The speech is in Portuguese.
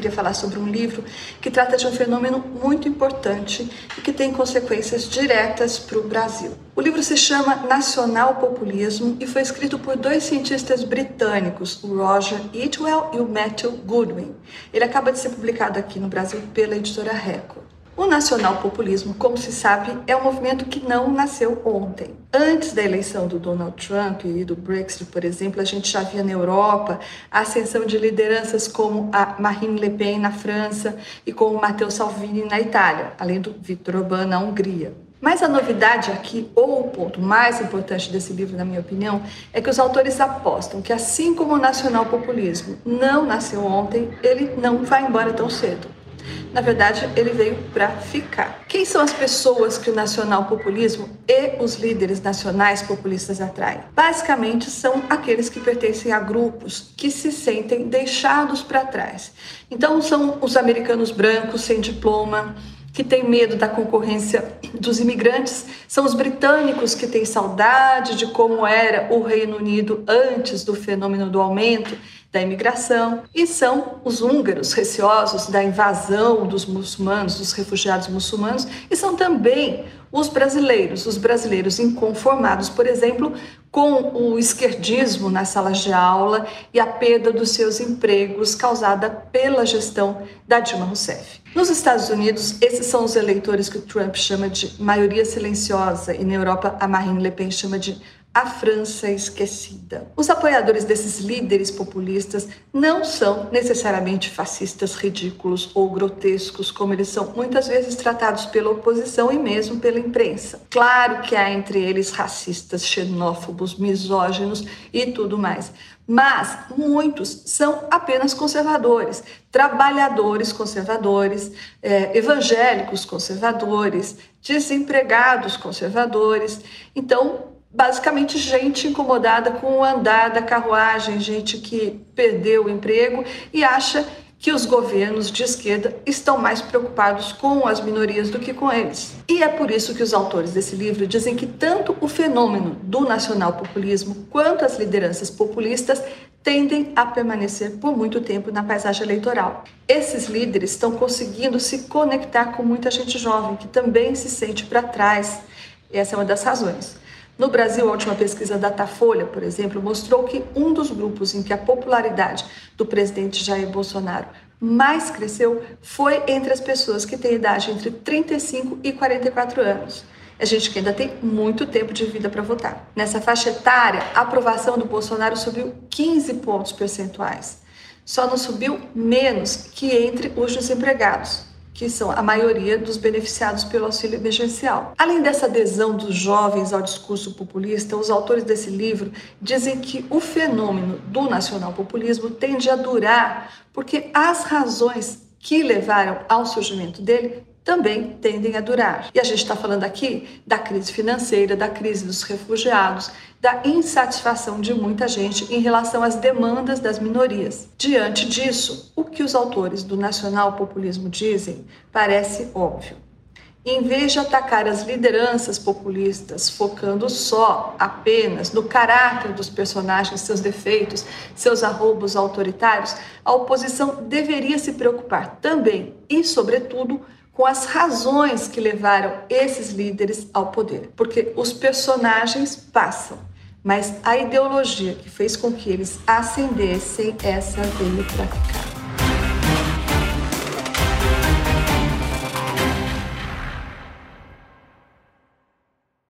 queria falar sobre um livro que trata de um fenômeno muito importante e que tem consequências diretas para o Brasil. O livro se chama Nacional Populismo e foi escrito por dois cientistas britânicos, o Roger Idwell e o Matthew Goodwin. Ele acaba de ser publicado aqui no Brasil pela editora Record. O nacional-populismo, como se sabe, é um movimento que não nasceu ontem. Antes da eleição do Donald Trump e do Brexit, por exemplo, a gente já via na Europa a ascensão de lideranças como a Marine Le Pen na França e como Matteo Salvini na Itália, além do Viktor Orbán na Hungria. Mas a novidade aqui, ou o ponto mais importante desse livro, na minha opinião, é que os autores apostam que, assim como o nacional-populismo não nasceu ontem, ele não vai embora tão cedo. Na verdade, ele veio para ficar. Quem são as pessoas que o nacional-populismo e os líderes nacionais populistas atraem? Basicamente, são aqueles que pertencem a grupos que se sentem deixados para trás. Então, são os americanos brancos sem diploma, que têm medo da concorrência dos imigrantes, são os britânicos que têm saudade de como era o Reino Unido antes do fenômeno do aumento da imigração, e são os húngaros receosos da invasão dos muçulmanos, dos refugiados muçulmanos, e são também os brasileiros, os brasileiros inconformados, por exemplo, com o esquerdismo nas salas de aula e a perda dos seus empregos causada pela gestão da Dilma Rousseff. Nos Estados Unidos, esses são os eleitores que o Trump chama de maioria silenciosa e na Europa a Marine Le Pen chama de a França esquecida. Os apoiadores desses líderes populistas não são necessariamente fascistas ridículos ou grotescos, como eles são muitas vezes tratados pela oposição e mesmo pela imprensa. Claro que há entre eles racistas, xenófobos, misóginos e tudo mais. Mas muitos são apenas conservadores, trabalhadores conservadores, é, evangélicos conservadores, desempregados conservadores. Então, basicamente gente incomodada com o andar da carruagem, gente que perdeu o emprego e acha que os governos de esquerda estão mais preocupados com as minorias do que com eles. E é por isso que os autores desse livro dizem que tanto o fenômeno do nacional-populismo quanto as lideranças populistas tendem a permanecer por muito tempo na paisagem eleitoral. Esses líderes estão conseguindo se conectar com muita gente jovem que também se sente para trás. Essa é uma das razões. No Brasil, a última pesquisa Datafolha, por exemplo, mostrou que um dos grupos em que a popularidade do presidente Jair Bolsonaro mais cresceu foi entre as pessoas que têm idade entre 35 e 44 anos. A gente que ainda tem muito tempo de vida para votar. Nessa faixa etária, a aprovação do Bolsonaro subiu 15 pontos percentuais. Só não subiu menos que entre os desempregados que são a maioria dos beneficiados pelo auxílio emergencial. Além dessa adesão dos jovens ao discurso populista, os autores desse livro dizem que o fenômeno do nacional-populismo tende a durar porque as razões que levaram ao surgimento dele também tendem a durar. E a gente está falando aqui da crise financeira, da crise dos refugiados, da insatisfação de muita gente em relação às demandas das minorias. Diante disso, que os autores do nacional-populismo dizem parece óbvio. Em vez de atacar as lideranças populistas, focando só apenas no caráter dos personagens, seus defeitos, seus arrobos autoritários, a oposição deveria se preocupar também e, sobretudo, com as razões que levaram esses líderes ao poder. Porque os personagens passam, mas a ideologia que fez com que eles ascendessem, essa veio para ficar.